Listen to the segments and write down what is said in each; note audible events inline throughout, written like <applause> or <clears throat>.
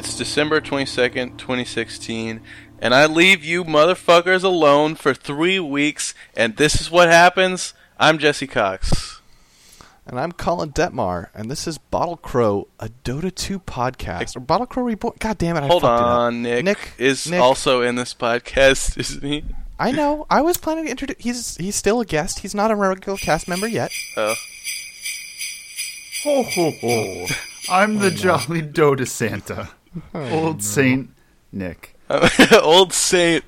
It's December 22nd, 2016, and I leave you motherfuckers alone for three weeks, and this is what happens. I'm Jesse Cox. And I'm Colin Detmar, and this is Bottle Crow, a Dota 2 podcast. Or Bottle Crow Reborn. God damn it, I Hold fucked it on, Nick, Nick is Nick. also in this podcast, <laughs> isn't he? I know. I was planning to introduce. He's he's still a guest. He's not a regular cast member yet. Oh. Ho ho ho! I'm the oh, jolly Dota Santa, old Saint Nick. <laughs> Old Saint.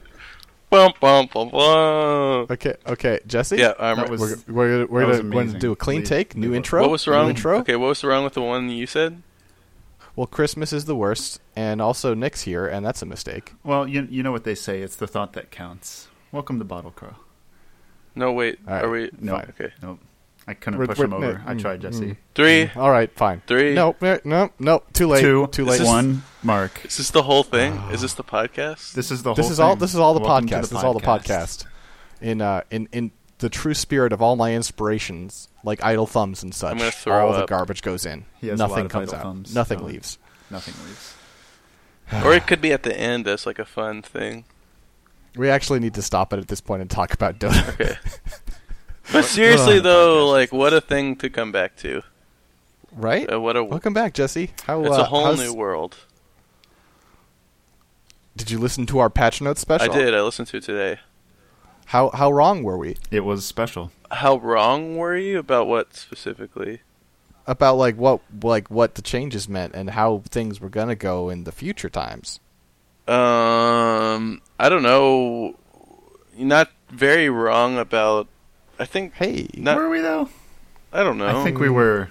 Bum, bum, bum, bum. Okay, okay, Jesse. Yeah, I'm That was- We're, we're, we're, that gonna, we're gonna do a clean Please, take, new leave intro. What was new wrong? intro. Okay, what was wrong with the one you said? Well, Christmas is the worst, and also Nick's here, and that's a mistake. Well, you you know what they say. It's the thought that counts. Welcome to Bottle Crow. No, wait. All right. Are we? No, Fine, Okay. Nope. I couldn't We're- push we're- him over. no, I mm, tried, Jesse. mm. Three. All right, fine. Three. No, eh, no, no. Too late. Two, Too late. one, Mark. Is this the whole thing? Is this the podcast? This is the This whole is all. This is all the Welcome to podcast. this is all the podcast. In uh, in in the true spirit of all my inspirations, like idle thumbs and such, I'm gonna throw all the garbage goes in. He has a Nothing lot of comes idle out. thumbs. Nothing No. leaves. Nothing leaves. <sighs> or it could be at the end as like a fun thing. We actually need to stop it at this point and talk about Dota. Okay. <laughs> But seriously Ugh. though, like what a thing to come back to. right? Uh, what a Welcome back, Jesse. How? it's uh, a whole how's- new world. Did you listen to our patch notes special? I did. I listened to it today. How how wrong were we It was special. How wrong were you about what specifically? about like what like what the changes meant and how things were gonna go in the future times? Um, I don't know. Not very wrong about. I think. Hey, Not- Were we though? I don't know. I think we were.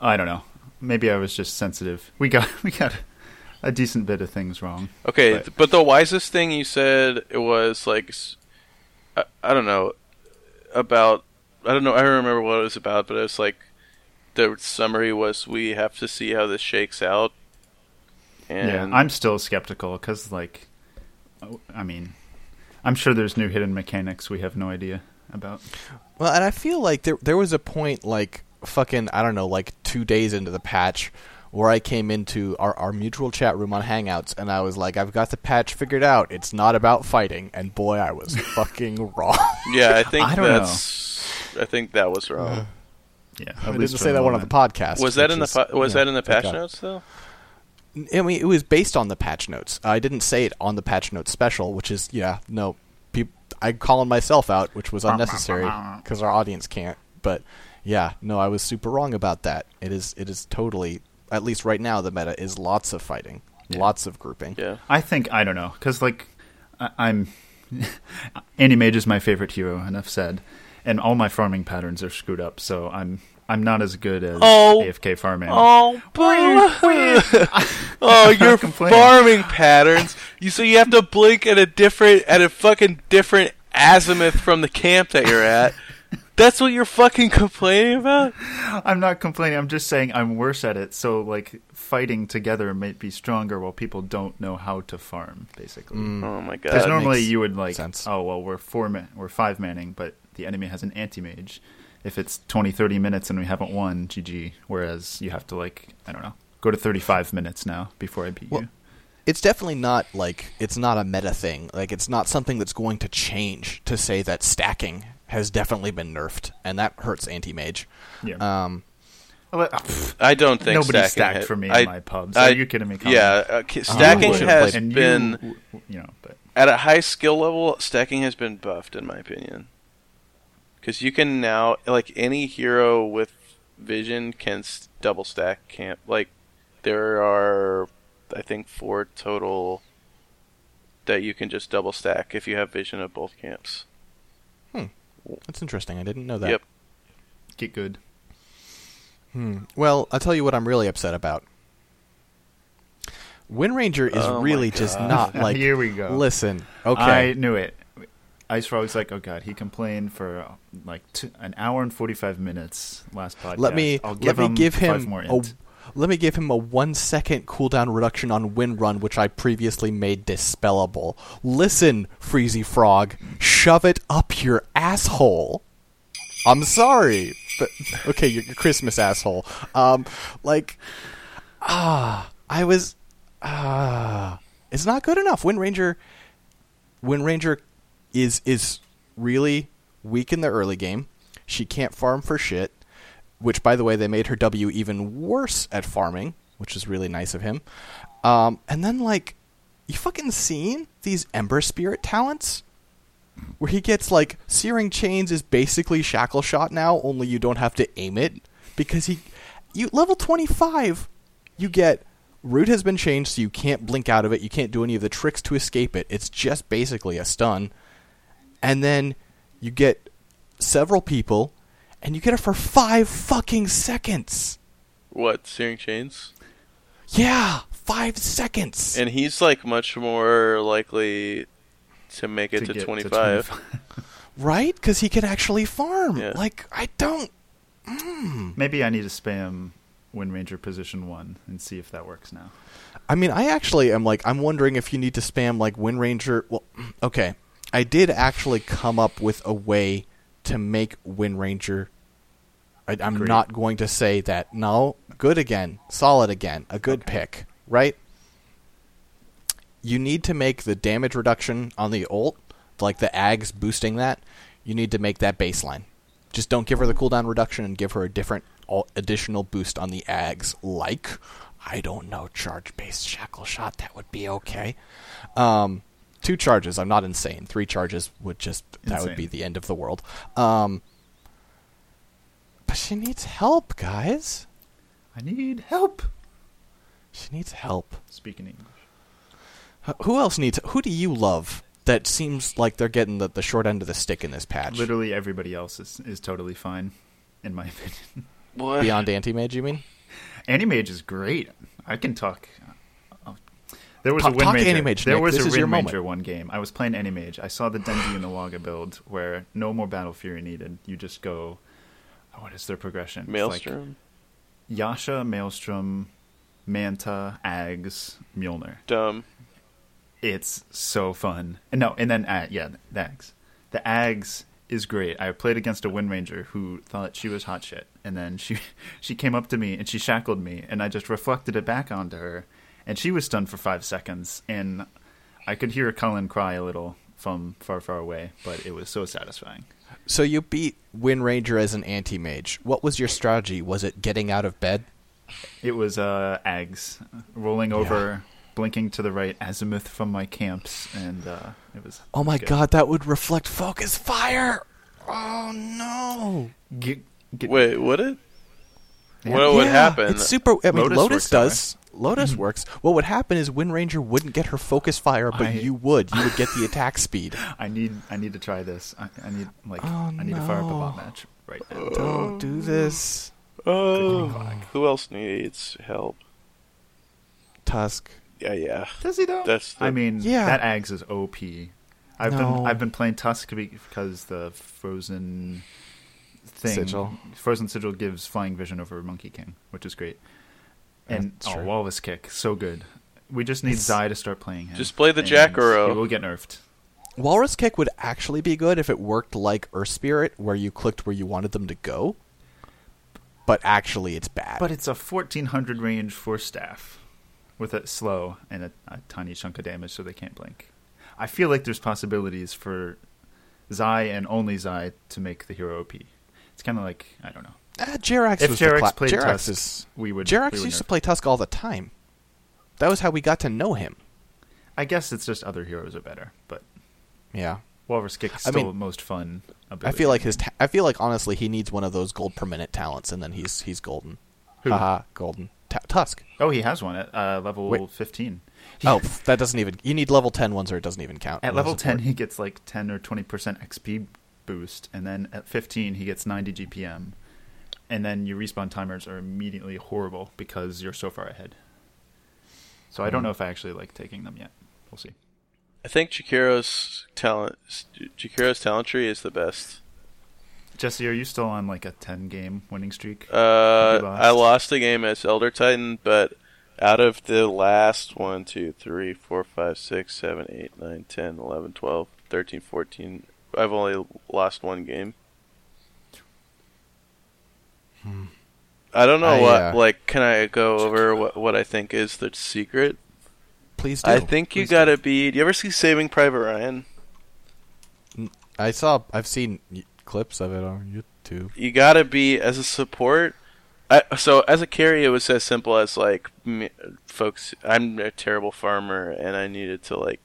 I don't know. Maybe I was just sensitive. We got <laughs> we got a decent bit of things wrong. Okay, But- but the wisest thing you said it was like, I don't know about. I don't know. I don't remember what it was about, but it was like the summary was we have to see how this shakes out. And yeah, I'm still skeptical because, like, I mean, I'm sure there's new hidden mechanics we have no idea about. Well, and I feel like there there was a point like fucking I don't know like two days into the patch where I came into our, our mutual chat room on Hangouts and I was like I've got the patch figured out. It's not about fighting, and boy, I was <laughs> fucking wrong. yeah, I think I don't know. that's. I think that was wrong. Yeah, I didn't say that one on the podcast. was that which in the is, pa- was you know, that in the patch God. notes though? I mean, it was based on the patch notes. I didn't say it on the patch notes special, which is yeah, no. Peop- I calling myself out, which was unnecessary <laughs> because our audience can't. But yeah, no, I was super wrong about that. It is it is totally at least right now the meta is lots of fighting, Yeah. lots of grouping. Yeah. I think I don't know because like I, I'm <laughs> Anti-Mage is my favorite hero. Enough said, and all my farming patterns are screwed up. So I'm I'm not as good as Oh. AFK farming. Oh, <laughs> oh, your farming patterns. You so you have to blink at a different at a fucking different azimuth from the camp that you're at. That's what you're fucking <laughs> complaining about. I'm not complaining. I'm just saying I'm worse at it. So like fighting together might be stronger while people don't know how to farm. Basically, mm. Oh my God. because normally you would like, sense. oh well, we're four man, we're five manning, but the enemy has an anti mage. If it's 20, 30 minutes and we haven't won, GG. Whereas you have to like, I don't know, go to 35 minutes now before I beat Well, you. It's definitely not like it's not a meta thing. Like it's not something that's going to change to say that stacking has definitely been nerfed, and that hurts anti mage. Yeah. Um, Well, I don't think Nobody stacking stacked ha- for me in I- my pubs. I- Are you kidding me? Colin? Yeah, uh, stacking should've has played- and been you, you know, but at a high skill level. Stacking has been buffed, in my opinion, because you can now like any hero with vision can s- double stack camp. Like there are, I think, four total that you can just double stack if you have vision of both camps. That's interesting. I didn't know that. Yep. get good. Hmm. Well, I'll tell you what I'm really upset about. Wind Ranger is Oh really just not <laughs> like. Here we go. Listen, okay. I knew it. IceFrog's like, oh god, he complained for like two, an hour and forty five minutes last podcast. let me I'll let give me him give five him more a, int. Let me give him a one second cooldown reduction on Wind Run, which I previously made dispellable. Listen, Freezy Frog, shove it up your asshole. I'm sorry, but okay, your, Christmas asshole. Um, like, ah, I was, uh, it's not good enough. Wind Ranger, Wind Ranger, is is really weak in the early game. She can't farm for shit. Which, by the way, they made her W even worse at farming, which is really nice of him. Um, and then like, you fucking seen these Ember Spirit talents? Where he gets like Searing Chains is basically Shackle Shot now, only you don't have to aim it because he, you level twenty five, you get Root has been changed so you can't blink out of it. You can't do any of the tricks to escape it. It's just basically a stun. And then you get several people, and you get it for five fucking seconds. What searing chains? Yeah, five seconds. And he's like much more likely to make it to, get 25. 25. <laughs> right? Because he can actually farm. Yeah. Like, I don't. Mm. Maybe I need to spam Wind Ranger position one and see if that works now. I mean, I actually am like, I'm wondering if you need to spam like Wind Ranger. Well, <clears throat> okay. I did actually come up with a way to make Wind Ranger. I, I'm Great. not going to say that. No, good again, solid again, a good pick, right? You need to make the damage reduction on the ult, like the Ags boosting that. You need to make that baseline. Just don't give her the cooldown reduction and give her a different additional boost on the Ags, like I don't know, charge based shackle shot. That would be okay. Um, two charges. I'm not insane. Three charges would just that would be the end of the world. Um, but she needs help, guys. I need help. She needs help. Speaking English. H- Who else needs? Who do you love that seems like they're getting the, the short end of the stick in this patch? Literally everybody else is, is totally fine, in my <laughs> opinion. What? Beyond anti mage, you mean? Anti-Mage is great. I can talk. oh. There was Talk- a Wind talk Ranger. Animage, there Nick. was This a is your Wind moment. One game. I was playing Animage. I saw the Dendi and the Waga build where no more Battle Fury needed. You just go. Oh, What is their progression? It's like Maelstrom? Yasha, Maelstrom, Manta, Ags, Mjolnir. Dumb. It's so fun. And no, and then uh, yeah, the Ags. The Ags is great. I played against a Wind Ranger who thought she was hot shit, and then she <laughs> she came up to me and she shackled me, and I just reflected it back onto her, and she was stunned for five seconds, and I could hear Colin cry a little from far, far away, but it was so satisfying. So you beat Wind Ranger as an anti mage. What was your strategy? Was it getting out of bed? It was uh, Ags rolling over, blinking to the right, azimuth from my camps, and uh, it was. Oh my good. god, that would reflect focus fire. Oh no. Get, get, Wait, would it? Yeah. What would Yeah, happen? It's super. I mean, Lotus Lotus, works that does. Lotus mm-hmm. works. What would happen is Wind Ranger wouldn't get her focus fire, but I- you would. You would get the attack speed. <laughs> I need I need to try this. I, I need like Oh, I need to fire up a no. bot match right now. <gasps> Don't do this, Oh, who else needs help? Tusk. Yeah, yeah. Does he though? That's the- I mean, Yeah. that Ags is OP. I've No. been I've been playing Tusk because the frozen thing Sigil. frozen sigil gives flying vision over Monkey King, which is great. And That's oh, true. Walrus kick, so good. We just need It's- Zai to start playing him. Just play the and Jakiro. He uh, will get nerfed. Walrus Kick would actually be good if it worked like Earth Spirit, where you clicked where you wanted them to go. But actually, it's bad. But it's a 1400 range for staff with a slow and a, a tiny chunk of damage so they can't blink. I feel like there's possibilities for Zai and only Zai to make the hero OP. It's kind of like, I don't know. Ah, Jerax If was Jerax cla- played Jerax Tusk, is We would. Jerax we would used to play Tusk all the time. That was how we got to know him. I guess it's just other heroes are better, but Yeah. Walrus Kick's I still mean, the most fun I feel like his. Ta- I feel like honestly, he needs one of those gold per minute talents, and then he's he's golden. Who? Haha, golden. Ta- Tusk. Oh, he has one at uh, level Wait. 15. He- Oh, that doesn't even. You need level ten ones, or it doesn't even count. At level 10, he gets like 10 or 20% XP boost, and then at 15, he gets 90 GPM. And then your respawn timers are immediately horrible because you're so far ahead. So I don't Hmm. know if I actually like taking them yet. We'll see. I think Jakiro's talent, Jakiro's talent tree is the best. Jesse, are you still on like a 10 game winning streak? Uh, lost. I lost a game as Elder Titan, but out of the last 1, 2, 3, 4, 5, 6, 7, 8, 9, 10, 11, 12, 13, 14, I've only lost one game. I don't know I, what, uh, like, can I go over what, what I think is the secret? Please do. I think you Please gotta be. Do you ever see Saving Private Ryan? I saw. I've seen clips of it on YouTube. You gotta be as a support. I, so as a carry, it was as simple as like, me, folks, I'm a terrible farmer, and I needed to like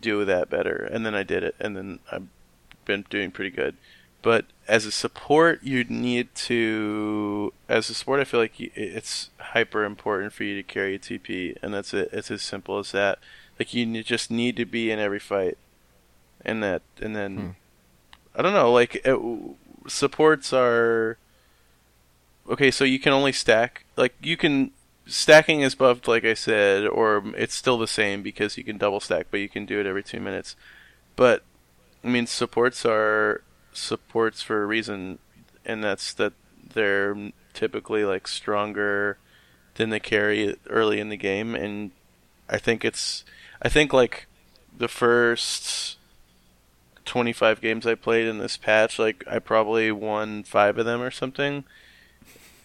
do that better, and then I did it, and then I've been doing pretty good. But as a support, you need to. As a support, I feel like it's hyper important for you to carry a TP, and that's it. It's as simple as that. Like you just need to be in every fight, and that, and then Hmm. I don't know. Like it, supports are okay. So you can only stack. Like you can stacking is buffed, like I said, or it's still the same because you can double stack, but you can do it every two minutes. But I mean, supports are supports for a reason, and that's that they're typically like stronger than the carry early in the game, and I think it's I think like the first 25 games I played in this patch, like I probably won 5 of them or something.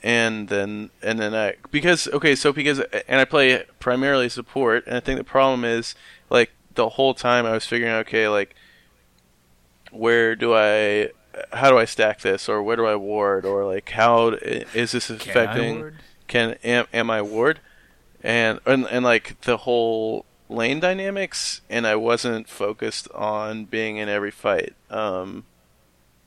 And then and then I because okay, so because and I play primarily support and I think the problem is like the whole time I was figuring out okay, like where do I how do I stack this or where do I ward or like how is this Can I affecting ward? can am, am I ward and, and and like the whole lane dynamics and I wasn't focused on being in every fight um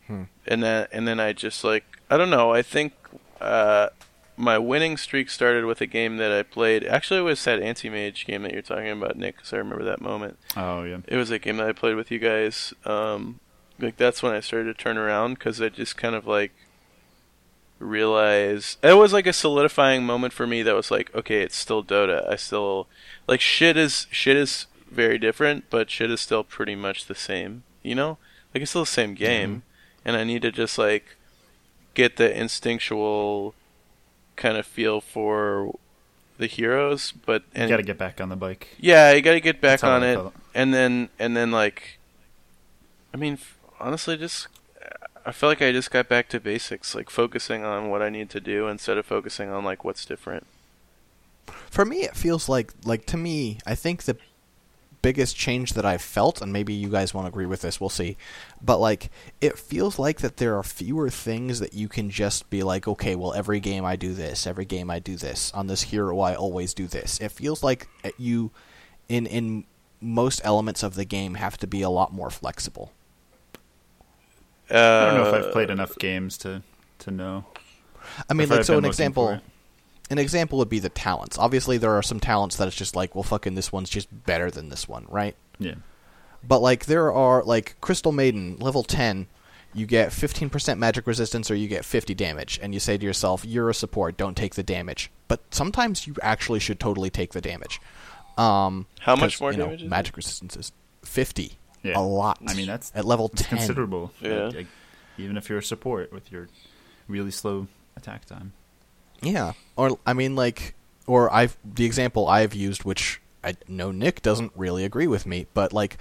Hmm. and then and then I just like I don't know I think uh my winning streak started with a game that I played actually it was that anti-mage game that you're talking about Nick because I remember that moment Oh yeah. it was a game that I played with you guys. Um, like that's when I started to turn around because I just kind of like realized it was like a solidifying moment for me. That was like, okay, it's still Dota. I still like shit is shit is very different, but shit is still pretty much the same. You know, like it's still the same mm-hmm. game, and I need to just like get the instinctual kind of feel for the heroes, but and, You got to get back on the bike. yeah, you got to get back That's on it, and then and then like, I mean, f- honestly, just I feel like I just got back to basics, like focusing on what I need to do instead of focusing on like what's different. For me, it feels like like to me, I think the biggest change that I've felt, and maybe you guys won't agree with this, we'll see. But like, it feels like that there are fewer things that you can just be like, okay, well, every game I do this, every game I do this. On this hero, I always do this. It feels like uh, you, in in most elements of the game, have to be a lot more flexible. Uh, I don't know if I've played enough games to to know. I mean, like, I've so an example. An example would be the talents. Obviously, there are some talents that it's just like, well, fucking this one's just better than this one, right? Yeah. But like there are like Crystal Maiden level 10, you get 15% magic resistance or you get 50 damage and you say to yourself, you're a support, don't take the damage. But sometimes you actually should totally take the damage. Um How much more you know, damage is it? magic resistance is 50. Yeah. A lot. I mean, that's at level It's 10. considerable. Yeah. Like, like, even if you're a support with your really slow attack time. Yeah. Or I mean like or I've the example I've used which I know Nick doesn't really agree with me, but like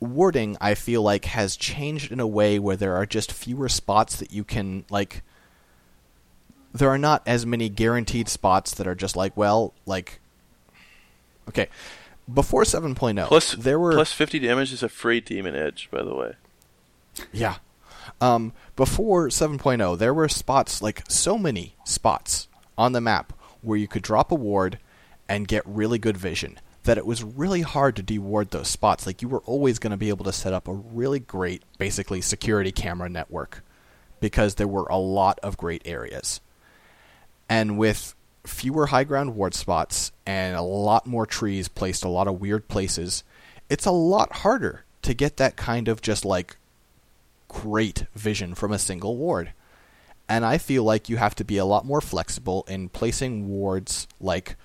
warding I feel like has changed in a way where there are just fewer spots that you can like there are not as many guaranteed spots that are just like well like okay before 7.0 plus there were plus fifty damage is a free demon edge, by the way. Yeah. Um, before 7.0, there were spots, like so many spots on the map where you could drop a ward and get really good vision that it was really hard to deward those spots. Like you were always going to be able to set up a really great, basically, security camera network because there were a lot of great areas. And with fewer high ground ward spots and a lot more trees placed a lot of weird places, it's a lot harder to get that kind of just like great vision from a single ward. And I feel like you have to be a lot more flexible in placing wards like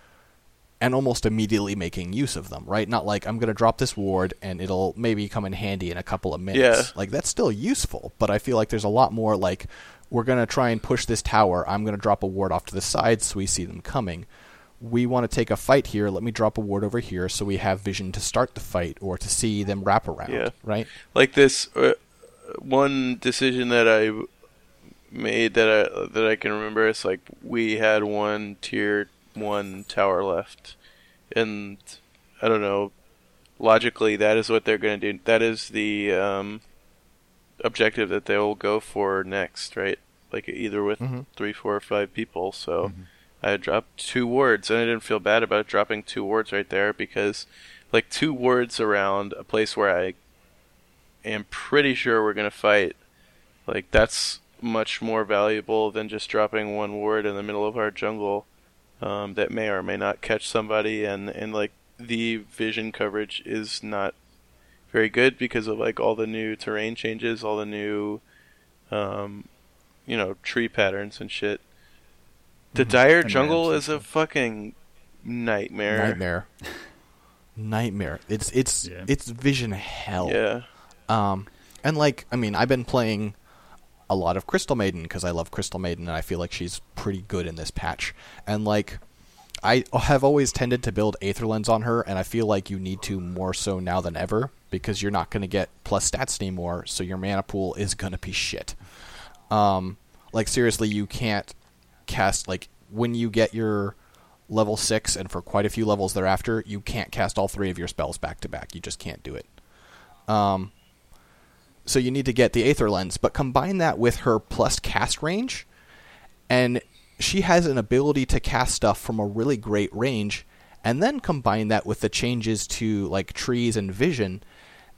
and almost immediately making use of them, right? Not like I'm going to drop this ward and it'll maybe come in handy in a couple of minutes. Yeah. Like that's still useful, but I feel like there's a lot more like we're going to try and push this tower. I'm going to drop a ward off to the side so we see them coming. We want to take a fight here. Let me drop a ward over here so we have vision to start the fight or to see them wrap around, Yeah. right? like this uh, one decision that I made that I that I can remember is like we had one tier one tower left, and I don't know. Logically, that is what they're going to do. That is the um, objective that they will go for next, right? Like either with Mhm. three, four, or five people. So I dropped two wards, and I didn't feel bad about dropping two wards right there because, like, two wards around a place where I am pretty sure we're going to fight, like, that's much more valuable than just dropping one ward in the middle of our jungle um, that may or may not catch somebody, and, and, like, the vision coverage is not very good because of, like, all the new terrain changes, all the new, um, you know, tree patterns and shit. The Mhm. dire jungle is a fucking nightmare. Nightmare. <laughs> Nightmare. It's it's Yeah. it's vision hell. Yeah. Um, and like, I mean, I've been playing a lot of Crystal Maiden because I love Crystal Maiden and I feel like she's pretty good in this patch. And like, I have always tended to build Aether Lens on her, and I feel like you need to more so now than ever because you're not going to get plus stats anymore, so your mana pool is going to be shit. Um, like seriously, you can't cast like when you get your level six, and for quite a few levels thereafter, you can't cast all three of your spells back to back. You just can't do it. Um, so you need to get the Aether Lens, but combine that with her plus cast range, and she has an ability to cast stuff from a really great range, and then combine that with the changes to like trees and vision.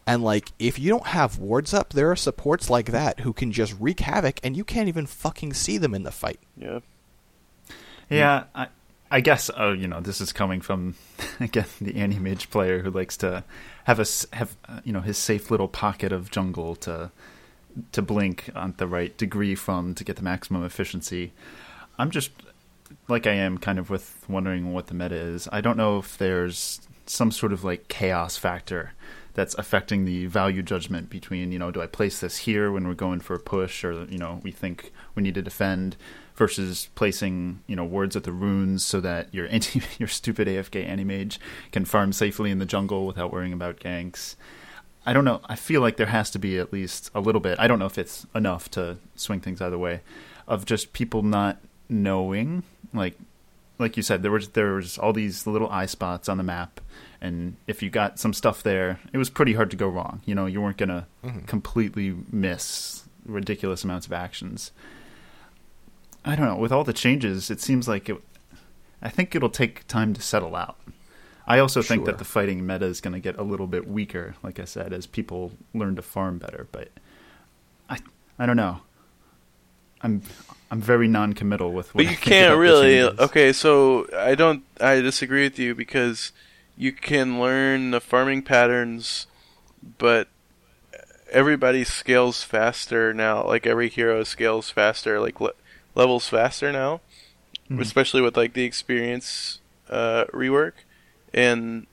And like, if you don't have wards up, there are supports like that who can just wreak havoc, and you can't even fucking see them in the fight. Yeah. Yeah, I, I guess. Oh, you know, this is coming from <laughs> again the anti-mage player who likes to have a s- have uh, you know his safe little pocket of jungle to to blink on the right degree from to get the maximum efficiency. I'm just like I am kind of with wondering what the meta is. I don't know if there's some sort of like chaos factor that's affecting the value judgment between, you know, do I place this here when we're going for a push or, you know, we think we need to defend versus placing, you know, wards at the runes so that your <laughs> anti your stupid AFK anti-mage can farm safely in the jungle without worrying about ganks. I don't know. I feel like there has to be at least a little bit. I don't know if it's enough to swing things either way of just people not knowing like like you said there was there was all these little eye spots on the map and if you got some stuff there it was pretty hard to go wrong. You know you weren't going to mm-hmm. completely miss ridiculous amounts of actions. I don't know with all the changes it seems like it i think it'll take time to settle out. I also think that the fighting meta is going to get a little bit weaker like i said as people learn to farm better but i i don't know i'm i'm very non-committal with what But you can't really. Okay, so I don't. I disagree with you because you can learn the farming patterns, but everybody scales faster now. Like every hero scales faster, like le- levels faster now, Mhm. especially with like the experience uh, rework, and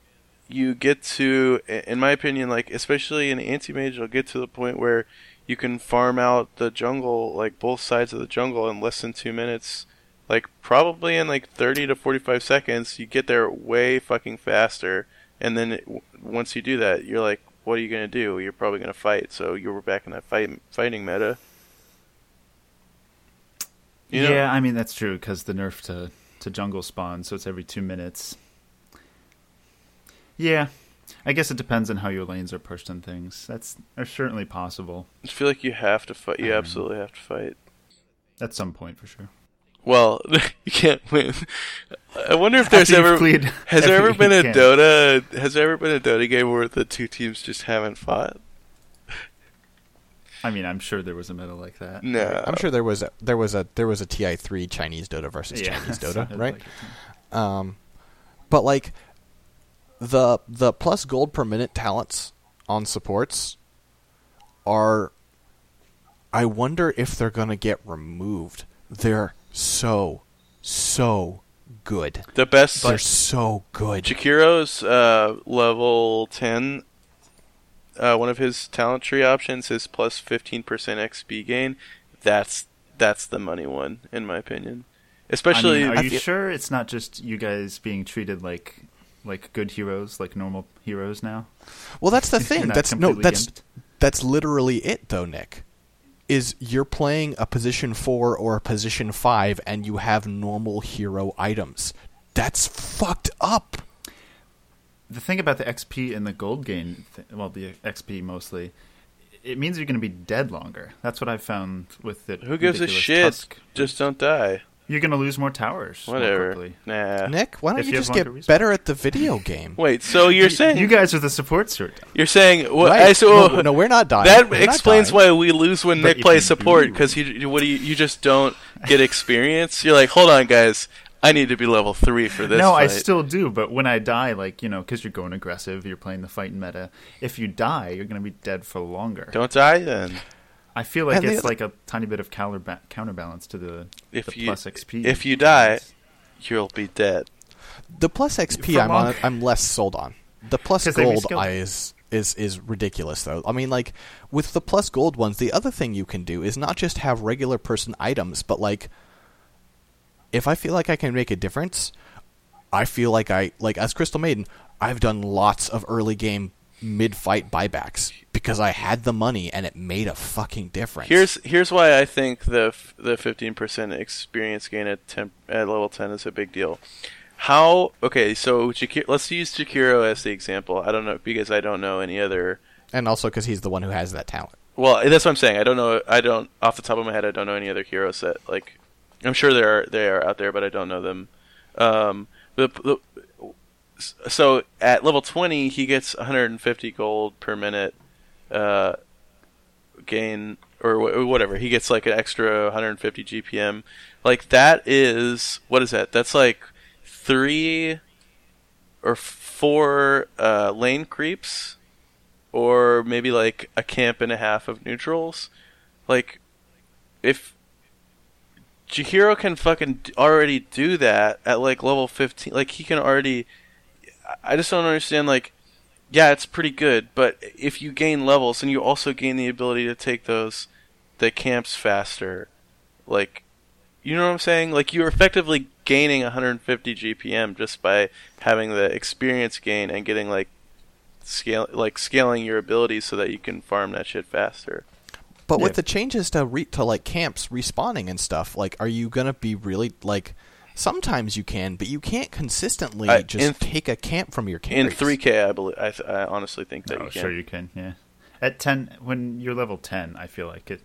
you get to, in my opinion, like especially in anti mage, you'll get to the point where you can farm out the jungle, like both sides of the jungle, in less than two minutes. Like probably in like thirty to forty-five seconds, you get there way fucking faster, and then it, once you do that, you're like, what are you gonna do? You're probably gonna fight. So you're back in that fight fighting meta. You know? yeah, I mean that's true because the nerf to to jungle spawn, so it's every two minutes. Yeah, I guess it depends on how your lanes are pushed and things. That's, that's certainly possible I feel like you have to fight. You Um, absolutely have to fight. at some point for sure. Well, <laughs> you can't win. I wonder if there's ever cleared has there ever been a can. Dota has there ever been a Dota game where the two teams just haven't fought? I mean, I'm sure there was a meta like that. No, I'm sure there was a, there was a there was a Ti three Chinese Dota versus Yeah, <laughs> Chinese Dota, right? like. Um, but like the the plus gold per minute talents on supports are. I wonder if they're gonna get removed. They're so so good. The best They're so good. Jakiro's uh, level 10, uh, one of his talent tree options is plus 15% XP gain. That's that's the money one, in my opinion. Especially, I mean, are you feel- sure it's not just you guys being treated like like good heroes, like normal heroes now? Well, that's the thing. That's no. That's gimped? that's literally it, though, Nick. Is you're playing a position four or a position five, and you have normal hero items. That's fucked up. the thing about the XP and the gold gain, th- well, the XP mostly, it means you're going to be dead longer. That's what I've found with the. Who gives a ridiculous shit? Tusk. Just don't die. You're going to lose more towers. Whatever. quickly. Nah. Nick, why don't If you you just get longer respawn. better at the video <laughs> game? Wait, so you're saying You guys are the support suit. you're saying what? Right. I, so no, no, we're not dying. that We're explains dying. why we lose when But Nick plays support because you what do you you just don't get experience. You're like, hold on, guys, I need to be level three for this. no, I still do, but when I die, like, you know, because you're going aggressive, you're playing the fight meta, if you die, you're going to be dead for longer. don't die then. I feel like And it's other- like a tiny bit of counterba- counterbalance to the, If the you- plus XP. if you die- You'll be dead. The plus XP, I'm on, I'm less sold on. The plus gold is is is ridiculous though. I mean, like with the plus gold ones, the other thing you can do is not just have regular person items, but like if I feel like I can make a difference, I feel like I like as Crystal Maiden, I've done lots of early game mid fight buybacks because I had the money and it made a fucking difference. Here's here's why I think the the 15% experience gain at temp, at level 10 is a big deal. How okay, so let's use Jakiro as the example. I don't know because I don't know any other. and also because he's the one who has that talent. Well, that's what I'm saying. I don't know. I don't off the top of my head. I don't know any other heroes that like. I'm sure there are they are out there, but I don't know them. Um, the, the, so at level 20, he gets 150 gold per minute uh, gain or wh- whatever. He gets like an extra 150 GPM. Like that is what is that? That's like three or four uh, lane creeps, or maybe like a camp and a half of neutrals. Like if Jakiro can fucking already do that at like level 15, like he can already. I- I just don't understand. Like, yeah, it's pretty good, but if you gain levels and you also gain the ability to take those the camps faster, like, you know what I'm saying? Like you're effectively gaining 150 GPM just by having the experience gain and getting like scale like scaling your abilities so that you can farm that shit faster. But Yeah. with the changes to re- to like camps respawning and stuff, like, are you gonna be really like? Sometimes you can, but you can't consistently I- just in- take a camp from your camp. In 3K, I believe. I, th- I honestly think that Oh, you can. sure you can. Yeah. At ten, when you're level ten, I feel like it.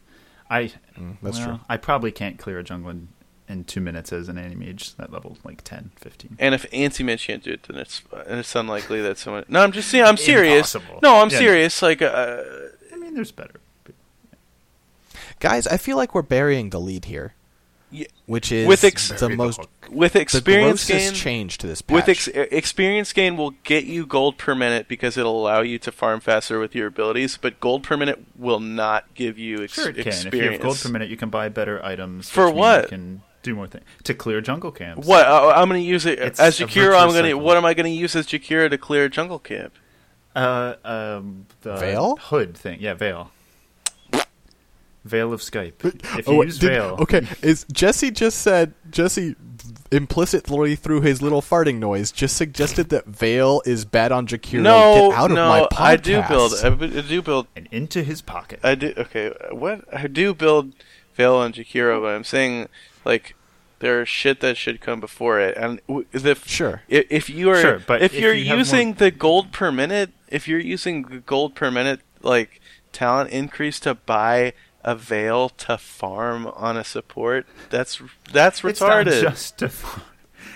I Mm, that's well, true. I probably can't clear a jungle in, in two minutes as an anti-mage at level like 10, 15. And if anti-mage can't do it, then it's and it's unlikely that someone. No, I'm just saying. I'm serious. Impossible. No, I'm Yeah. serious. Like, uh, I mean, there's better. Guys, I feel like we're burying the lead here, y- which is With ex- the Bury the most with experience grossest gain. change to this patch. With ex- experience gain will get you gold per minute because it'll allow you to farm faster with your abilities, but gold per minute will not give you ex- Sure, it can. experience. If you have gold per minute, you can buy better items. For which what? You can do more things to clear jungle camps. What I, I'm going to use it It's as a Jakiro. I'm going to. What am I going to use as Jakiro to clear jungle camp? Uh, um, the Veil? hood thing. Yeah, veil. Veil of Skype. If oh, you Oh, use did- veil, okay, is Jesse just said Jesse implicitly through his little farting noise just suggested that Veil is bad on Jakiro. no, Get out of no, my podcast. I do build. I do build. and into his pocket. I do. Okay, what I do build Veil on Jakiro, but I'm saying like there's shit that should come before it, and w- the Sure. if, if you are Sure, but if, if you're you using more- the gold per minute, if you're using the gold per minute like talent increase to buy a veil to farm on a support, that's that's retarded. It's not retarded. just to. farm.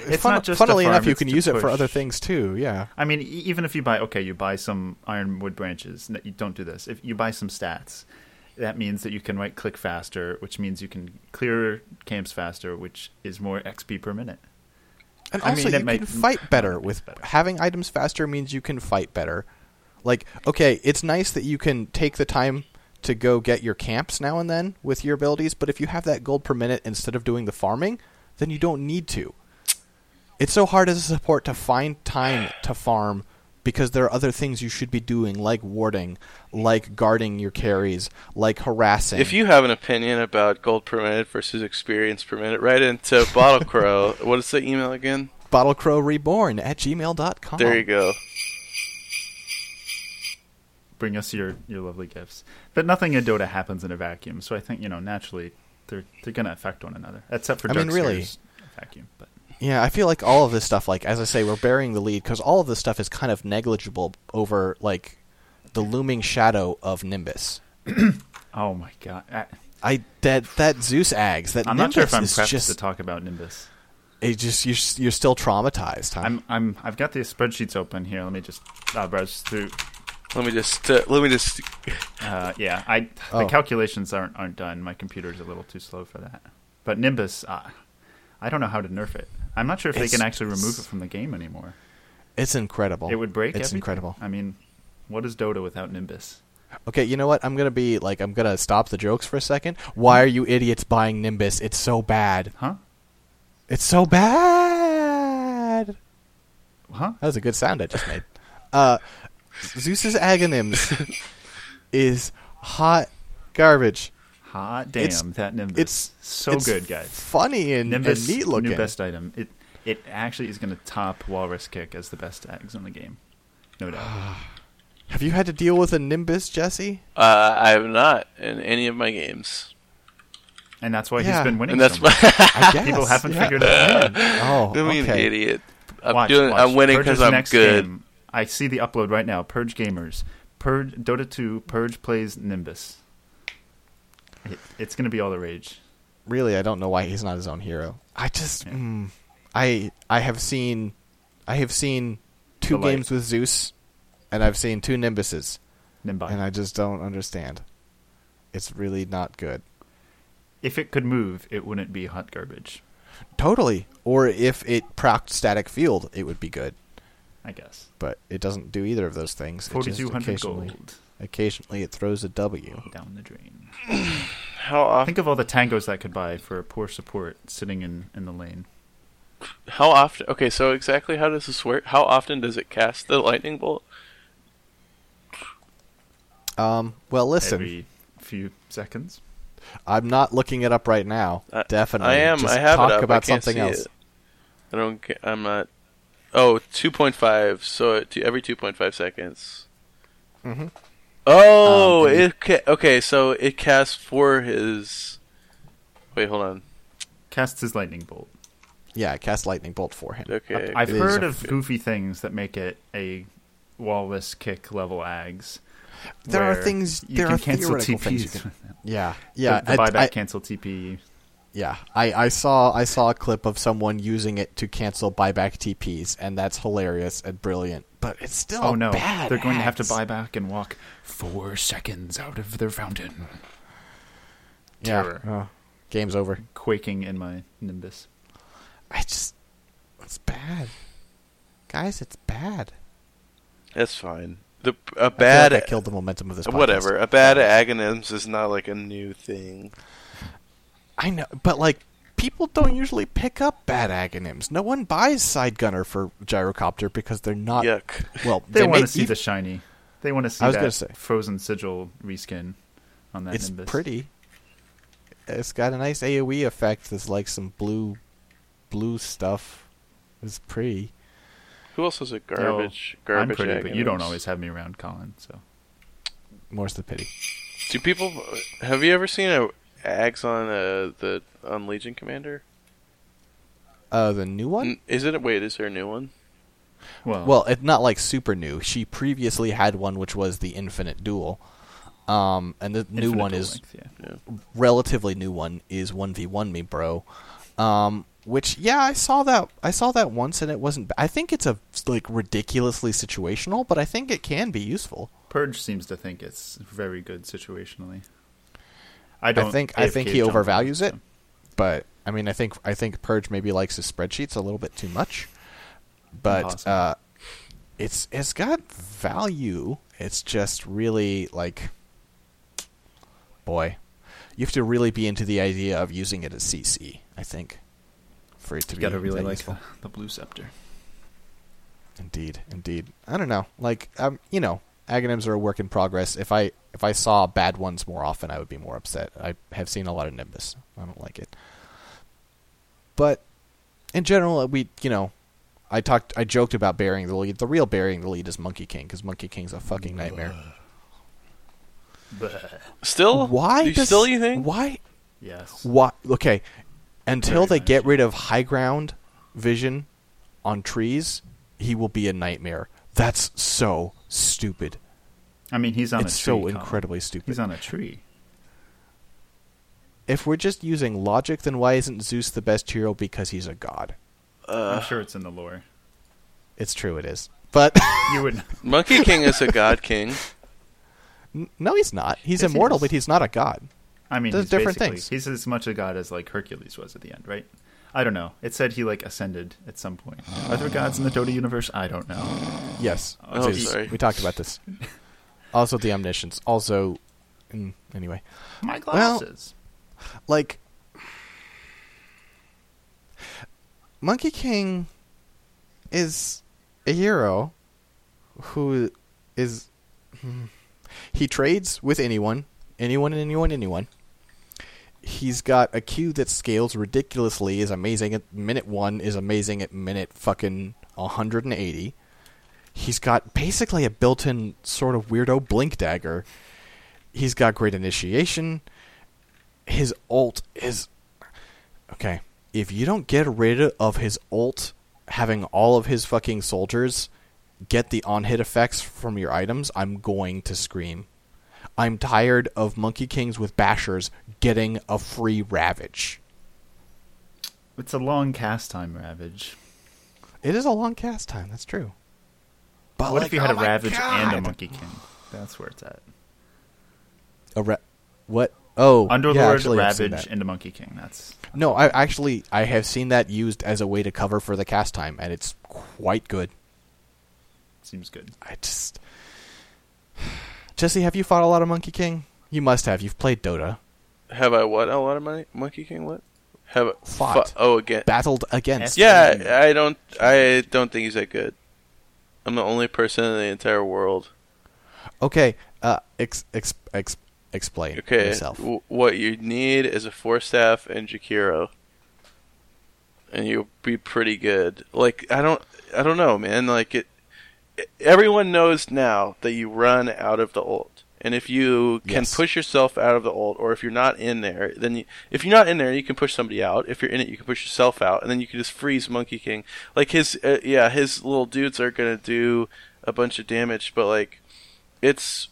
It's Fun- not just. funnily to farm, enough, you can to use it for other things too. Yeah. I mean, e- even if you buy, okay, you buy some ironwood branches. You don't do this. If you buy some stats, that means that you can right click faster, which means you can clear camps faster, which is more XP per minute. And I also, mean, it you might- can fight better with better. having items faster means you can fight better. Like, okay, it's nice that you can take the time to go get your camps now and then with your abilities, but if you have that gold per minute instead of doing the farming, then you don't need to. It's so hard as a support to find time to farm because there are other things you should be doing, like warding, like guarding your carries, like harassing. If you have an opinion about gold per minute versus experience per minute, write into Bottle Crow. <laughs> what is the email again? BottleCrowReborn at gmail.com. There you go. Bring us your, your lovely gifts. But nothing in Dota happens in a vacuum, so I think you know naturally they're they're going to affect one another, except for I mean, really- vacuum. But Yeah, I feel like all of this stuff, like as I say, we're burying the lead because all of this stuff is kind of negligible over like the looming shadow of Nimbus. <clears throat> Oh my god. I, I that that Zeus Ags that I'm Nimbus not sure if I'm is prepped just to talk about Nimbus. it just you're you're still traumatized, huh? I'm I'm I've got the spreadsheets open here. Let me just uh, browse through. Let me just uh, let me just. Uh, yeah, I the Oh. calculations aren't aren't done. My computer's a little too slow for that. But Nimbus, uh, I don't know how to nerf it. I'm not sure if It's- they can actually remove it from the game anymore. it's incredible. It would break. It's everything. incredible. I mean, what is Dota without Nimbus? Okay, you know what? I'm gonna be like I'm gonna stop the jokes for a second. Why are you idiots buying Nimbus? It's so bad. Huh? It's so bad. Huh? That was a good sound I just made. <laughs> Uh, Zeus's Aghanim's is hot garbage. Hot damn, It's- that Nimbus. it's- so it's good, guys. Funny and, and Nimbus, neat looking. new best item. It it actually is going to top Walrus Kick as the best tags in the game, no doubt. <sighs> Have you had to deal with a Nimbus, Jesse? Uh, I have not in any of my games, and that's why Yeah. he's been winning. and that's so much. why <laughs> I guess People haven't yeah. figured it out. Oh, <laughs> I mean, okay. idiot. I'm Watch, doing. watch. I'm winning because I'm good. game, I see the upload right now. Purge gamers, Purge Dota 2. Purge plays Nimbus. It, it's going to be all the rage. Really, I don't know why he's not his own hero. I just, Yeah. mm, I, I have seen, I have seen two games with Zeus, and I've seen two Nimbuses, Nimbi. and I just don't understand. It's really not good. if it could move, it wouldn't be hot garbage. Totally. Or if it procced static field, it would be good. I guess. But it doesn't do either of those things. It just Forty-two hundred occasionally- gold Occasionally, it throws a W. down the drain. <clears throat> How often? Think of all the tangos that could buy for a poor support sitting in, in the lane. How often? Okay, so exactly how does this work? How often does it cast the lightning bolt? Um. Well, listen. Every few seconds. I'm not looking it up right now. I- Definitely. I am. Just I have talk it up. about I can't something see else. It. I don't. ca- I'm not. Oh, 2.5. So to every 2.5 seconds. Mhm. Oh, Um, it ca- okay. So it casts for his. Wait, hold on. Casts his lightning bolt. Yeah, I cast lightning bolt for him. Okay. I've It is heard of f- goofy things that make it a walrus kick level ags. There are where things- You there can are cancel theoretical TPs. things can- Yeah, yeah, the, the I- buyback I- cancel TP. Yeah. I, I saw I saw a clip of someone using it to cancel buyback TPs, and that's hilarious and brilliant. But it's still Oh no, bad. they're going to have to buy back and walk four seconds out of their fountain. Yeah, terror. oh, game's over. Quaking in my Nimbus. I just it's bad, guys. It's bad. That's fine. The a I feel bad like I killed the momentum of this. Podcast. whatever. A bad Aghanim's is not like a new thing. I know, but like people don't usually pick up bad Aghanim's. No one buys side gunner for gyrocopter because they're not. Yuck. Well, They, want to see ev- the shiny. They want to see I was that gonna say. frozen sigil reskin on that It's Nimbus. pretty. It's got a nice AOE effect. There's like some blue, blue stuff. It's pretty. Who else is a No, garbage? I'm garbage. pretty, but you don't always have me around, Colin. So More's the pity. Do people? Have you ever seen a ags on uh, the on Legion Commander? Uh, the new one. N- Is it? Wait, is there a new one? well, Well, it's not like super new. She previously had one which was the Infinite Duel. Um, and the new one dual is length, yeah. Yeah. relatively new one is 1v1 me bro um which yeah i saw that i saw that once and it wasn't i think it's a like ridiculously situational but i think it can be useful Purge seems to think it's very good situationally. I don't. i think i think he overvalues it but i mean i think i think purge maybe likes his spreadsheets a little bit too much but uh it's it's got value it's just really like boy you have to really be into the idea of using it as cc i think for it to You be gotta really like the, the blue scepter. Indeed, indeed. I don't know. Like, um, you know, Aghanim's are a work in progress. If I if I saw bad ones more often, I would be more upset. I have seen a lot of Nimbus. I don't like it. But in general, we you know, I talked, I joked about burying the lead. The real burying the lead is Monkey King because Monkey King's a fucking nightmare. Still? Why? You does, still? You think? Why? Yes. Why? Okay. Until Very they get rid of high ground, vision on trees, he will be a nightmare. That's so stupid. I mean, he's on it's a tree. It's so Colin. incredibly stupid. He's on a tree. if we're just using logic, then why isn't Zeus the best hero because he's a god? Uh, I'm sure it's in the lore. It's true, it is. But <laughs> You would. Monkey King is a god king. No, he's not. He's Yes, he immortal, is. but he's not a god. I mean, Those he's different things. He's as much a god as like Hercules was at the end, right? I don't know. It said he like ascended at some point. Are there gods in the Dota universe? I don't know. Yes. Oh, Zeus. sorry. We talked about this. <laughs> Also, the omniscience. Also, mm, anyway, My Well- glasses. like Monkey King is a hero who is hmm, he trades with anyone, anyone, and anyone, anyone. He's got a Q that scales ridiculously, is amazing at minute one, is amazing at minute fucking 180. He's got basically a built-in sort of weirdo blink dagger. He's got great initiation. His ult is okay. If you don't get rid of his ult, having all of his fucking soldiers get the on-hit effects from your items, I'm going to scream. I'm tired of Monkey Kings with bashers getting a free ravage. It's a long cast time, Ravage. It is a long cast time. That's true. But what like, if you had oh a Ravage and a Monkey King? That's where it's at. A ra- what? Oh, Underlord, yeah, actually, Ravage, and a Monkey King. That's No, I actually I have seen that used as a way to cover for the cast time, and it's quite good. seems good. I just Jesse, have you fought a lot of Monkey King? You must have. You've played Dota. Have I what? A lot of money? Monkey King? What? Have I Fought. oh, again. Battled against. Yeah, I don't. I don't think he's that good. I'm the only person in the entire world. Okay. Uh, ex, ex, ex, explain Okay, yourself. w- what you need is a four staff and Jakiro, and you'll be pretty good. Like I don't, I don't know, man. Like it, everyone knows now that you run out of the ult, and if you can Yes. push yourself out of the ult, or if you're not in there, then you, if you're not in there, you can push somebody out. If you're in it, you can push yourself out, and then you can just freeze Monkey King. Like his, uh, yeah, his little dudes are gonna do a bunch of damage, but like, it's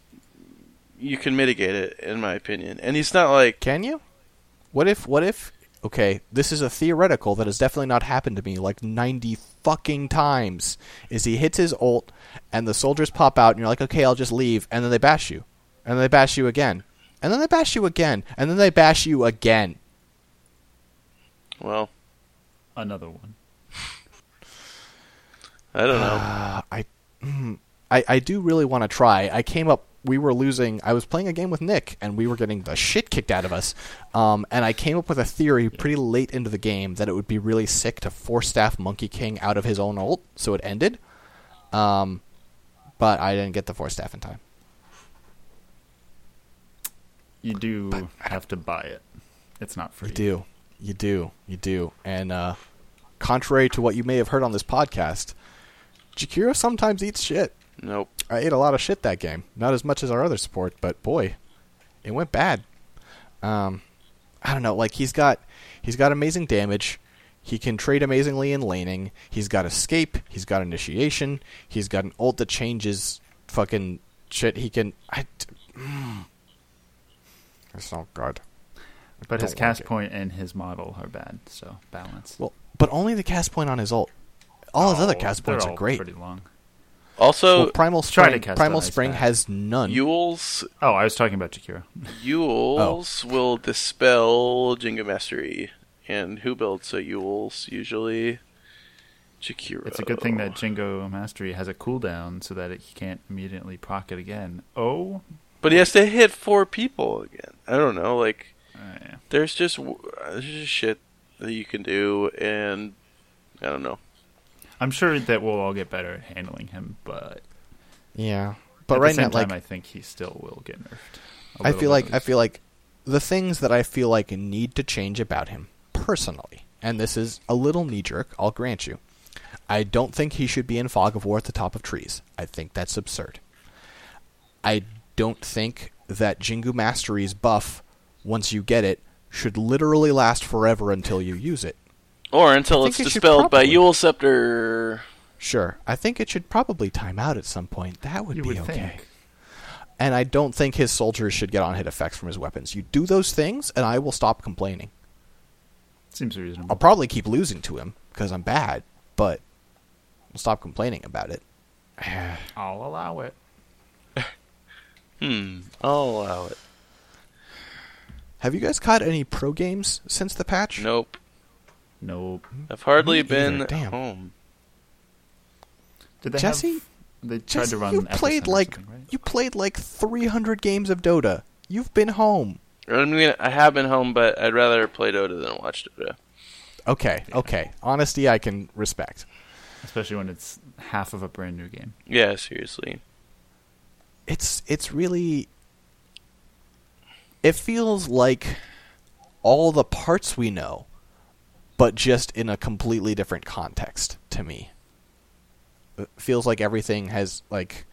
you can mitigate it, in my opinion. And he's not like Can you? What if? What if? Okay, this is a theoretical that has definitely not happened to me like ninety fucking times. Is he hits his ult and the soldiers pop out and you're like, okay, I'll just leave, and then they bash you, and then they bash you again, and then they bash you again, and then they bash you again. well, Another one. I don't know. Uh, <sighs> I, mm, I, I do really want to try. I came up. We were losing. I was playing a game with Nick, and we were getting the shit kicked out of us. Um, and I came up with a theory pretty late into the game that it would be really sick to force staff Monkey King out of his own ult, so it ended. Um, but I didn't get the force staff in time. You do have to buy it. It's not free. You do, you do, you do. And uh, contrary to what you may have heard on this podcast, Jakiro sometimes eats shit. Nope. I ate a lot of shit that game. Not as much as our other support, but boy, it went bad. Um, I don't know. Like he's got he's got amazing damage. He can trade amazingly in laning. He's got escape. He's got initiation. He's got an ult that changes fucking shit. He can. I. Mm. It's so good. But his Don't like cast point and his model are bad, so balance. Well, but only the cast point on his ult. All his other Oh, cast they're points are great. Pretty long. Also, well, Primal to Spring. cast Primal Spring back. has none. Euls Oh, I was talking about Jakiro. Euls will dispel Jingu Mastery. And who builds a Euls usually? Jakiro. It's a good thing that Jingu Mastery has a cooldown so that it, he can't immediately proc it again. Oh, But he has to hit four people again. I don't know. Like, Uh, yeah. there's just there's just shit that you can do, and I don't know. I'm sure that we'll all get better at handling him, but yeah, but at right the same now, like I think he still will get nerfed. I feel like. I feel like the things that I feel like need to change about him personally, and this is a little knee jerk, I'll grant you. I don't think he should be in fog of war at the top of trees. I think that's absurd. I don't think that Jingu Mastery's buff, once you get it, should literally last forever until you use it. Or until it's think it should dispelled by probably- Eul Scepter. Sure. I think it should probably time out at some point. That would You be would okay. think. And I don't think his soldiers should get on hit effects from his weapons. You do those things, and I will stop complaining. Seems reasonable. I'll probably keep losing to him because I'm bad, but I'll stop complaining about it. <sighs> I'll allow it. <laughs> Hmm. I'll allow it. Have you guys caught any pro games since the patch? Nope. Nope. I've hardly been damn. home. Did they Jesse, have? They tried Jesse, to run. you played like right? you played like 300 games of Dota. You've been home. I mean, I have been home, but I'd rather play Dota than watch Dota. Okay, okay. Honesty, I can respect. especially when it's half of a brand new game. Yeah, seriously. It's it's really. It feels like all the parts we know, but just in a completely different context to me. It feels like everything has like.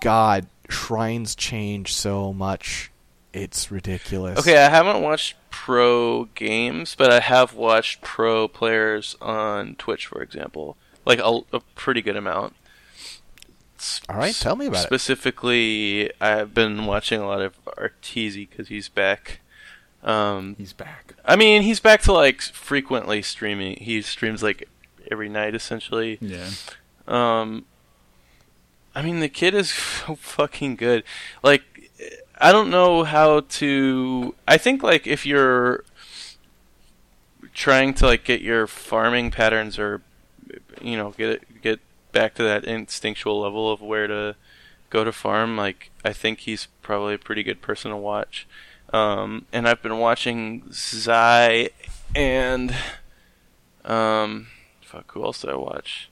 God, shrines change so much. It's ridiculous. Okay, I haven't watched pro games, but I have watched pro players on Twitch, for example. Like a, a pretty good amount. All right, tell me about it. Specifically, I've been watching a lot of Arteezy because he's back. Um, He's back. I mean, he's back to like frequently streaming. He streams like every night, essentially. Yeah. Um, I mean, the kid is <laughs> so fucking good. Like, I don't know how to. I think like if you're trying to like get your farming patterns or you know get it get back to that instinctual level of where to go to farm, like I think he's probably a pretty good person to watch. Um, and I've been watching Zai and um, fuck, who else did I watch?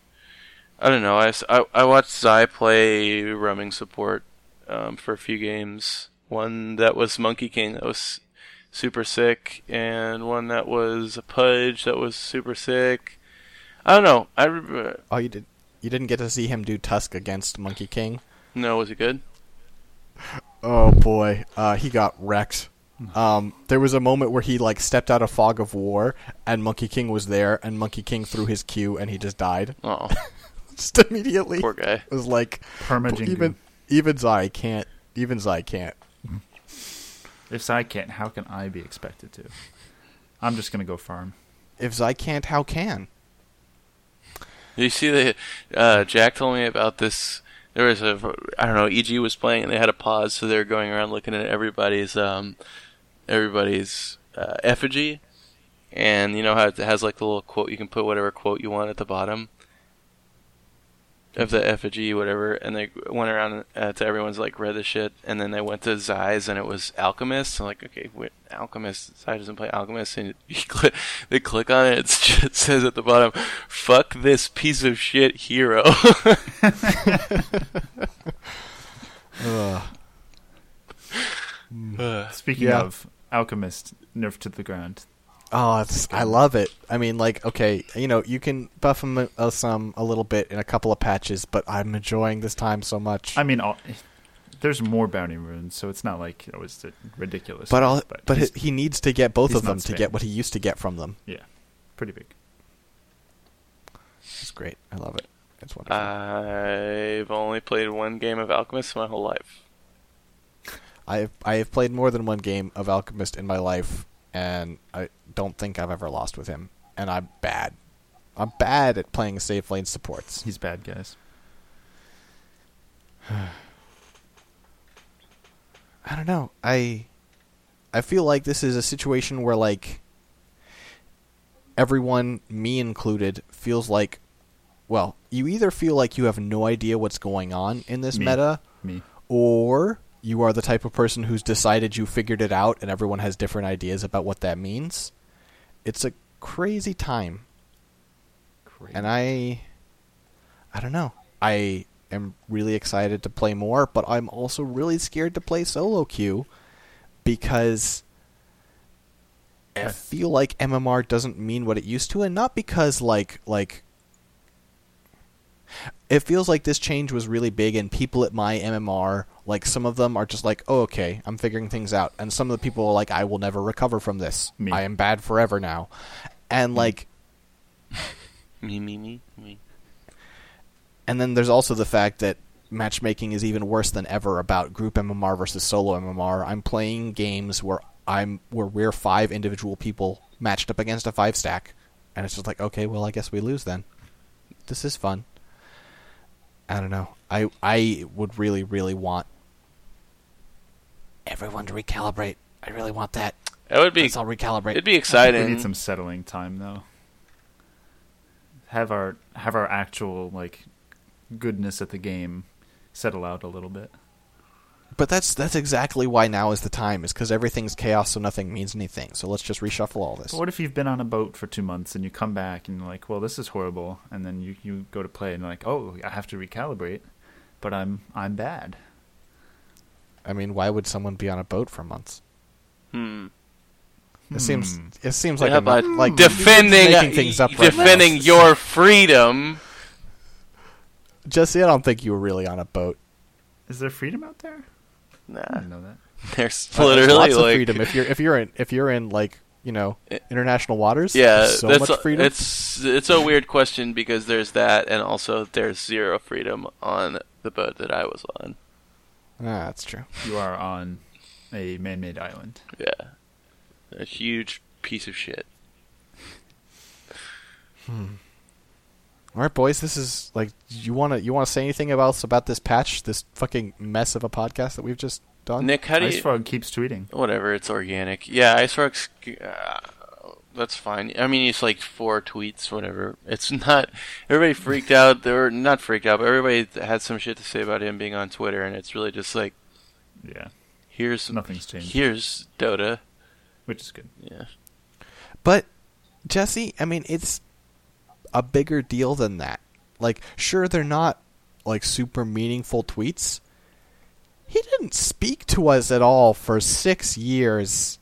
I don't know. I I watched Zai play roaming support um, for a few games. One that was Monkey King that was super sick, and one that was a Pudge that was super sick. I don't know. I re- Oh, you did. You didn't get to see him do Tusk against Monkey King. no, was it good? Oh boy, uh, he got wrecked. Um, there was a moment where he like stepped out of fog of war, and Monkey King was there, and Monkey King threw his Q, and he just died Oh, <laughs> just immediately. poor guy. It was like Perma Jingu. even even Zai can't. Even Zai can't. If Zai can't, how can I be expected to? I'm just gonna go farm. If Zai can't, how can? You see the uh, Jack told me about this? There was a I don't know. EG was playing and they had a pause, so they were going around looking at everybody's um, everybody's uh, effigy, and you know how it has like the little quote. You can put whatever quote you want at the bottom of the effigy, whatever. And they went around uh, to everyone's like read the shit, and then they went to Zai's and it was Alchemist. I'm like, okay, wait, Alchemist. Zai doesn't play Alchemist, and <laughs> you click, they click on it. It's <laughs> just, it says at the bottom, "Fuck this piece of shit hero." <laughs> Uh, Speaking Yeah. of Alchemist, nerfed to the ground. Oh, it's, I love it. I mean, like, okay, you know, you can buff him uh, some a little bit in a couple of patches, but I'm enjoying this time so much. I mean, all, there's more bounty runes, so it's not like it was ridiculous. but I'll, but he needs to get both of them to get what he used to get from them. yeah, pretty big. It's great. I love it. It's wonderful. I've only played one game of Alchemist my whole life. I have I have played more than one game of Alchemist in my life, and I don't think I've ever lost with him. And I'm bad. I'm bad at playing safe lane supports. He's bad, guys. <sighs> I don't know. I I feel like this is a situation where like everyone, me included, feels like well, you either feel like you have no idea what's going on in this Me. meta Me. or you are the type of person who's decided you figured it out and everyone has different ideas about what that means. It's a crazy time. Crazy. And I I don't know. I am really excited to play more, but I'm also really scared to play solo queue because I feel like MMR doesn't mean what it used to and not because like like it feels like this change was really big and people at my MMR like some of them are just like, "Oh, okay, I'm figuring things out." And some of the people are like, "I will never recover from this. Me. I am bad forever now." And like <laughs> Me, me, me, me. And then there's also the fact that matchmaking is even worse than ever about group MMR versus solo MMR. I'm playing games where I'm where we're five individual people matched up against a five stack, and it's just like, okay, well, I guess we lose then. This is fun. I don't know. I I would really really want everyone to recalibrate. I really want that. That would be. Let's all recalibrate. It'd be I exciting. think we need some settling time though. Have our have our actual like goodness at the game settle out a little bit. But that's that's exactly why now is the time, is because everything's chaos, so nothing means anything. So let's just reshuffle all this. But what if you've been on a boat for two months and you come back and you're like, well, this is horrible, and then you, you go to play and you're like, oh, I have to recalibrate, but I'm I'm bad. I mean, why would someone be on a boat for months? Hmm. It seems Hmm. it seems How like a, about like defending making things up right defending now. your freedom. Jesse. I don't think you were really on a boat. Is there freedom out there? I Nah, didn't know that. there's But there's literally lots of freedom if you're if you're in if you're in like you know international waters. yeah, so that's much freedom. it's it's a weird question because there's that and also there's zero freedom on the boat that I was on. ah, that's true. You are on a man-made island. Yeah, a huge piece of shit. Hmm. All right, boys. This is like you want to you want to say anything else about this patch, this fucking mess of a podcast that we've just done? Nick, how do Ice you? Frog keeps tweeting. Whatever, it's organic. Yeah, IceFrog's. Uh, that's fine. I mean, it's like four tweets, whatever. It's <laughs> not. Everybody freaked out. They were not freaked out, but everybody had some shit to say about him being on Twitter, and it's really just like, Yeah, here's nothing's changed, here's Dota. which is good. Yeah, But Jesse, I mean, it's a bigger deal than that. Like, sure, they're not like super meaningful tweets. He didn't speak to us at all for six years.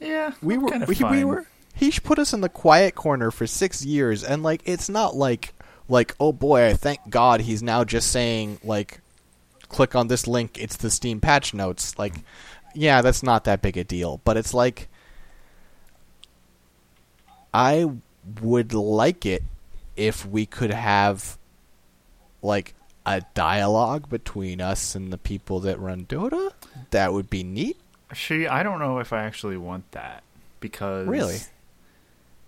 Yeah, We were, we, we were. He put us in the quiet corner for six years, and like, it's not like, like, oh boy, I thank God he's now just saying like, click on this link. It's the Steam patch notes. Like, yeah, that's not that big a deal, but it's like, I would like it if we could have like a dialogue between us and the people that run Dota. That would be neat. Actually, I don't know if I actually want that because Really?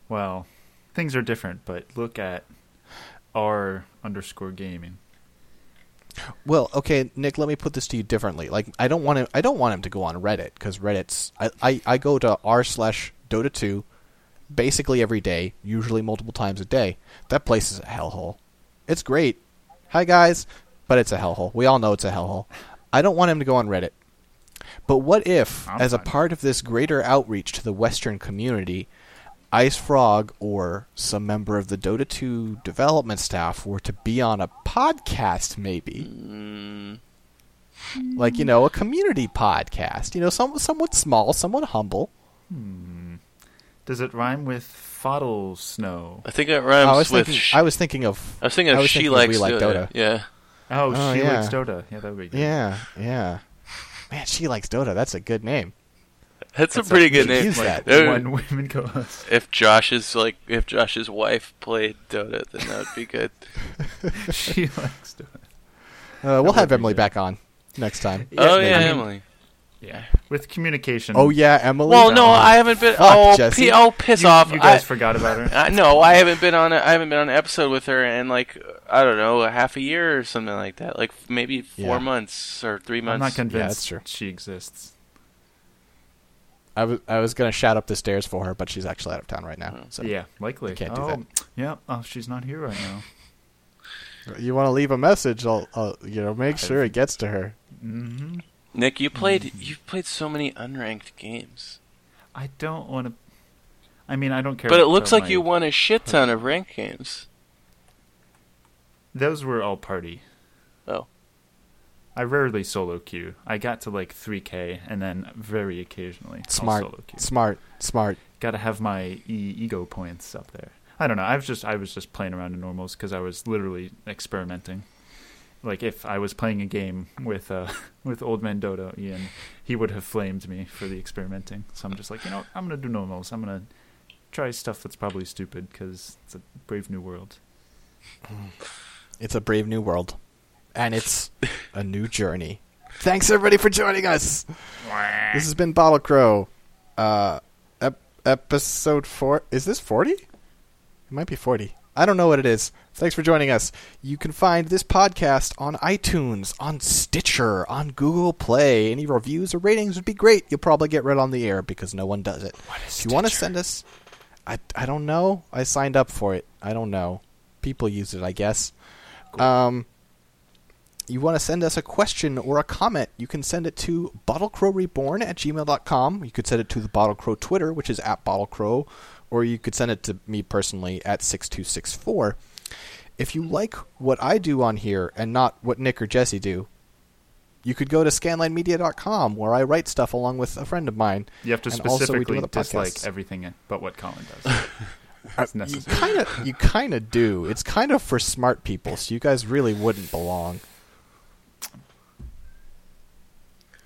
well, things are different. But look at R underscore gaming. Well, okay, Nick. Let me put this to you differently. Like, I don't want him. I don't want him to go on Reddit because Reddit's. I, I I go to r slash Dota two, basically every day, usually multiple times a day. That place is a hellhole. It's great. Hi guys, but it's a hellhole. We all know it's a hellhole. I don't want him to go on Reddit. But what if, I'm as a fine. part of this greater outreach to the Western community, IceFrog or some member of the Dota 2 development staff were to be on a podcast, maybe? mm, like you know a community podcast you know some somewhat small somewhat humble Does it rhyme with Fodl Snow? I think it rhymes I was with. thinking sh- I was thinking of I was thinking I of was she thinking likes We Like Dota. Dota. Yeah, Oh, Oh, she yeah. likes Dota. Yeah, that would be good. yeah yeah man she likes Dota that's a good name that's, That's a pretty a- good name. use Like that. One women co-host. <laughs> If Josh's like, if Josh's wife played Dota, then that would be good. <laughs> she likes Dota. uh, we'll have Emily good. back on next time oh maybe. yeah, Emily. Yeah, with communication. oh yeah Emily Well, no, I haven't been. Fuck, oh, Jesse. p- oh, piss you, off! You guys I, forgot about her. <laughs> I, no, I haven't been on. A, I haven't been on an episode with her in like I don't know, a half a year or something like that. Like maybe four Yeah. months or three months. I'm not months. convinced that's true. she exists. I was I was gonna shout up the stairs for her but she's actually out of town right now so yeah, likely. I can't do oh, that. Yeah, oh, she's not here right now. you want to leave a message I'll, I'll you know make sure it gets to her hmm Nick, you played. Mm-hmm. You've played so many unranked games, I don't want to. I mean, I don't care. but it looks like you won a shit ton of ranked games. Those were all party. Oh. I rarely solo queue. I got to like 3k, and then very occasionally I'll smart solo queue. smart smart Got to have my e- ego points up there. I don't know. I was just I was just playing around in normals because I was literally experimenting. Like if I was playing a game with uh <laughs> with Old Man Dodo, Ian, he would have flamed me for the experimenting. So I'm just like, you know, I'm gonna do normals. I'm gonna try stuff that's probably stupid because it's a brave new world. <sighs> It's a brave new world, and it's a new journey. Thanks everybody for joining us. This has been Bottle Crow, uh, ep- episode four. Is this forty? It might be forty. I don't know what it is. Thanks for joining us. You can find this podcast on iTunes, on Stitcher, on Google Play. Any reviews or ratings would be great. You'll probably get read on the air because no one does it. if you want to send us, I, I don't know. I signed up for it. I don't know. People use it, I guess. Um, you want to send us a question or a comment, you can send it to bottlecrowreborn at gmail.com. You could send it to the Bottle Crow Twitter, which is at bottlecrow, or you could send it to me personally at 6264. If you like what I do on here and not what Nick or Jesse do, you could go to scanlinemedia.com where I write stuff along with a friend of mine. You have to And also we do specifically dislike everything but what Colin does. <laughs> You necessary. kind of, you kind of do. It's kind of for smart people, so you guys really wouldn't belong.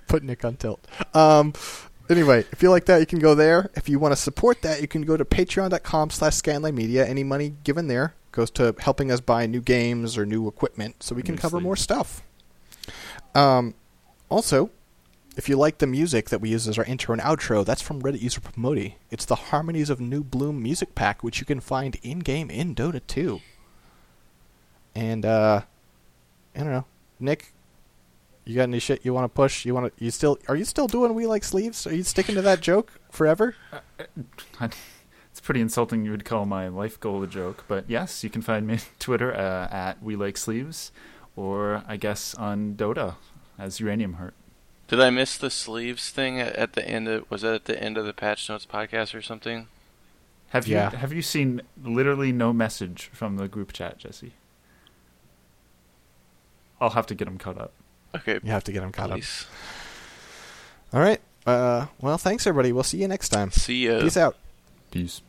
Put Nick on tilt. Um, anyway, if you like that, you can go there. If you want to support that, you can go to patreon.com slash scanlinemedia. Any money given there goes to helping us buy new games or new equipment so we can cover more stuff. Um, also, if you like the music that we use as our intro and outro, that's from Reddit user Promoti. It's the Harmonies of New Bloom music pack, which you can find in game in Dota 2. And uh, I don't know, Nick, you got any shit you want to push? You want to? You still? Are you still doing We Like Sleeves? Are you sticking to that joke forever? <laughs> It's pretty insulting you would call my life goal a joke, but yes, you can find me on <laughs> Twitter uh, at We Like Sleeves, or I guess on Dota as Uranium Heart. Did I miss the sleeves thing at, at the end of? Was that at the end of the Patch Notes podcast or something? Have you have you seen literally no message from the group chat, Jesse? I'll have to get them caught up. Okay, You have to get them caught please. up. All right. Uh, well, thanks everybody. We'll see you next time. See ya. Peace out. Peace.